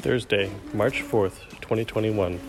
Thursday, March 4th, 2021.